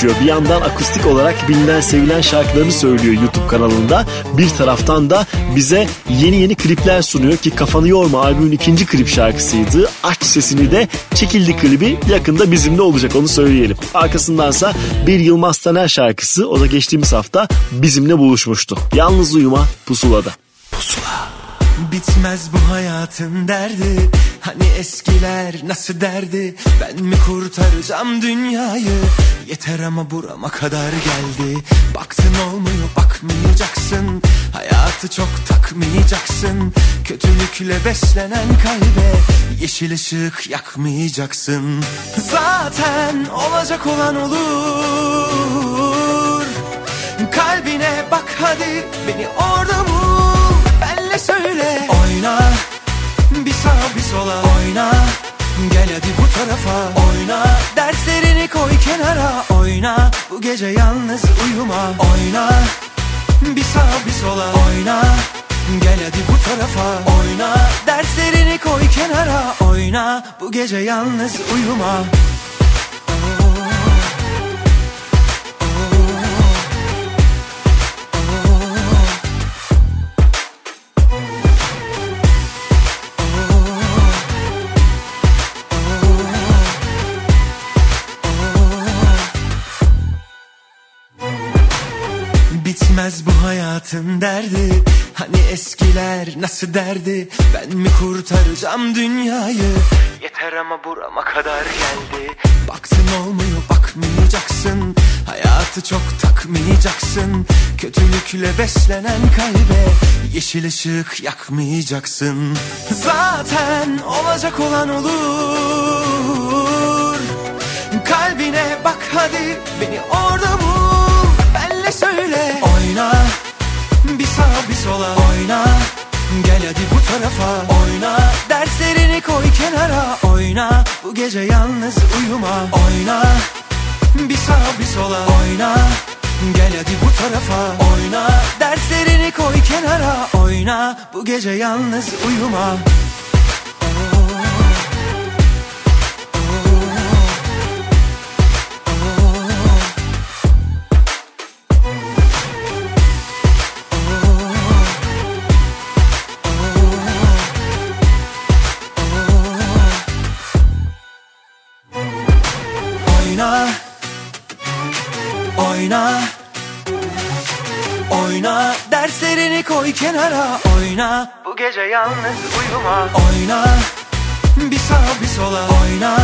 çalışıyor. Bir yandan akustik olarak bilinen sevilen şarkılarını söylüyor YouTube kanalında. Bir taraftan da bize yeni yeni klipler sunuyor ki Kafanı Yorma albümün ikinci klip şarkısıydı. Aç sesini de çekildi klibi yakında bizimle olacak onu söyleyelim. Arkasındansa bir Yılmaz Taner şarkısı o da geçtiğimiz hafta bizimle buluşmuştu. Yalnız uyuma pusulada. Bitmez bu hayatın derdi Hani eskiler nasıl derdi Ben mi kurtaracağım dünyayı Yeter ama burama kadar geldi. Baktın olmuyor bakmayacaksın. Hayatı çok takmayacaksın. Kötülükle beslenen kalbe Yeşil ışık yakmayacaksın. Zaten olacak olan olur. Kalbine bak hadi beni orada bul. Benle söyle. Oyna bir sağa bir sola. Oyna Gel hadi bu tarafa. Oyna kenara Oyna Bu gece yalnız uyuma. Oyna Bir sağa bir sola. Oyna Gel hadi bu tarafa. Oyna Derslerini koy kenara. Oyna Bu gece yalnız uyuma Bitmez bu hayatın derdi. Hani eskiler nasıl derdi? Ben mi kurtaracağım dünyayı? Yeter ama burama kadar geldi. Baktın olmuyor bakmayacaksın. Hayatı çok takmayacaksın. Kötülükle beslenen kalbe Yeşil ışık yakmayacaksın. Zaten olacak olan olur. Kalbine bak hadi beni orada bul Oyna. Bir sağa bir sola Oyna. Gel hadi bu tarafa Oyna. Derslerini koy kenara Oyna. Bu gece yalnız uyuma. Oyna. Bir sağa bir sola Oyna. Gel hadi bu tarafa Oyna. Derslerini koy kenara Oyna. Bu gece yalnız uyuma Oyna. Oyna Derslerini koy kenara Oyna. Bu gece yalnız uyuma. Oyna. Bir sağa bir sola. Oyna.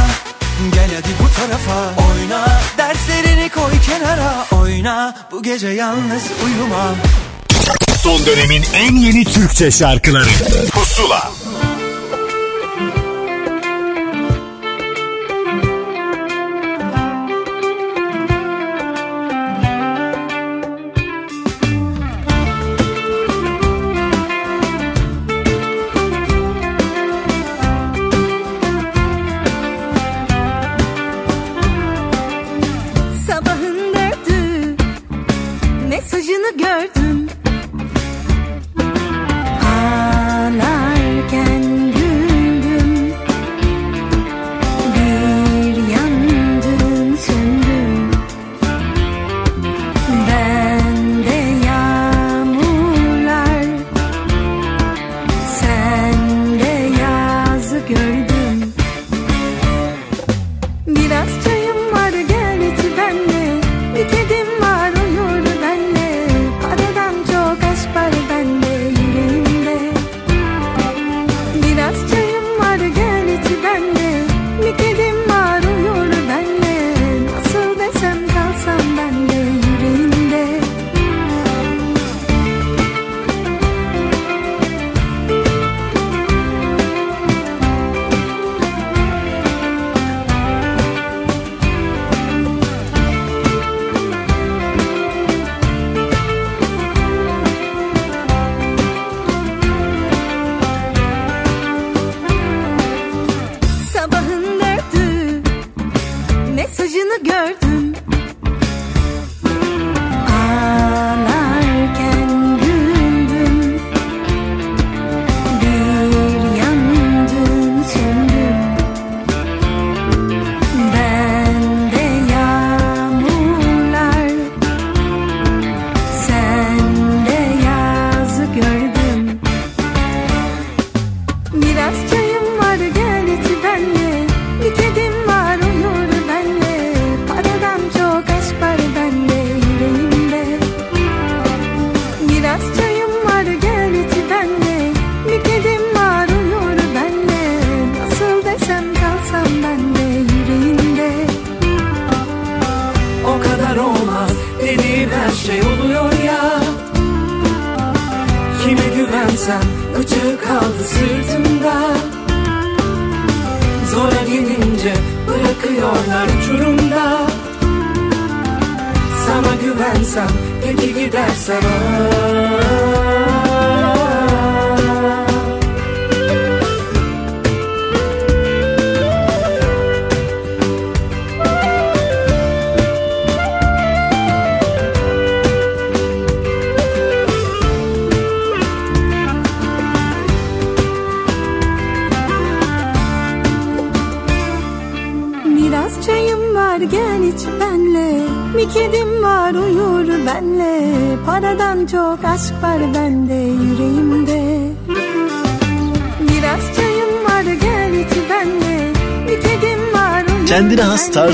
Gel hadi bu tarafa. Oyna Derslerini koy kenara. Oyna. Bu gece yalnız uyuma. Son dönemin en yeni Türkçe şarkıları. Pusula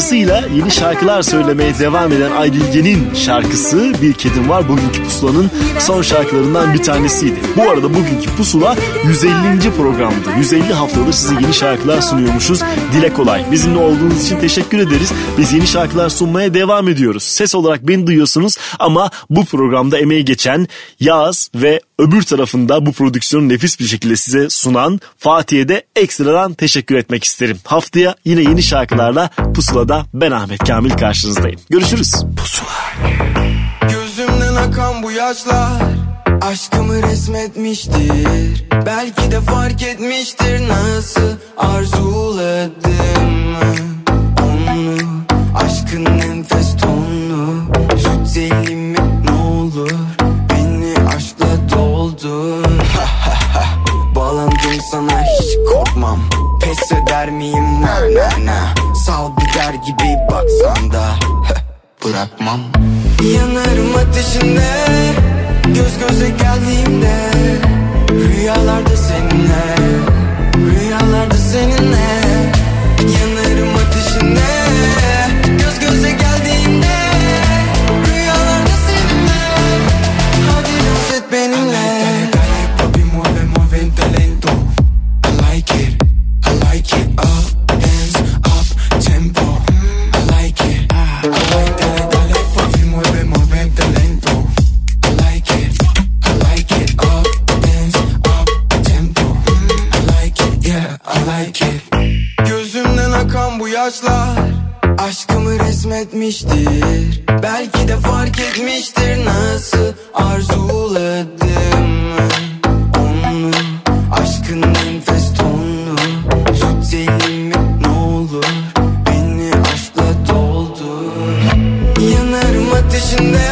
has tarzıyla yeni şarkılar söylemeye devam eden Aydilge'nin şarkısı Bir Kedim Var bugünkü pusulanın son şarkılarından bir tanesiydi. Bu arada bugünkü pusula 150. programdı. 150 haftadır size yeni şarkılar sunuyormuşuz. Dile kolay. Bizimle olduğunuz için teşekkür ederiz. Biz yeni şarkılar sunmaya devam ediyoruz. Ses olarak beni duyuyorsunuz ama bu programda emeği geçen Yağız ve öbür tarafında bu prodüksiyonu nefis bir şekilde size sunan Fatih'e de ekstradan teşekkür etmek isterim. Haftaya yine yeni şarkılarla Pusula'da ben Ahmet Kamil karşınızdayım. Görüşürüz. Pusula. Gözümden akan bu yaşlar Aşkımı resmetmiştir. Belki de fark etmiştir Nasıl arzuladım Onu Aşkın enfes tonunu Tut elimi ne olur Beni aşkla doldur. Bağlandım sana hiç korkmam. Pes eder miyim? Na na na Sal gider gibi baksan da. Bırakmam. Yanarım ateşinde Göz göze geldiğimde. Rüyalarda seninle Rüyalarda seninle yaşlar Aşkımı resmetmiştir. Belki de fark etmiştir Nasıl arzuladım Onu. Aşkın enfes tonunu Tut elimi ne olur Beni aşkla doldur. Yanarım ateşinde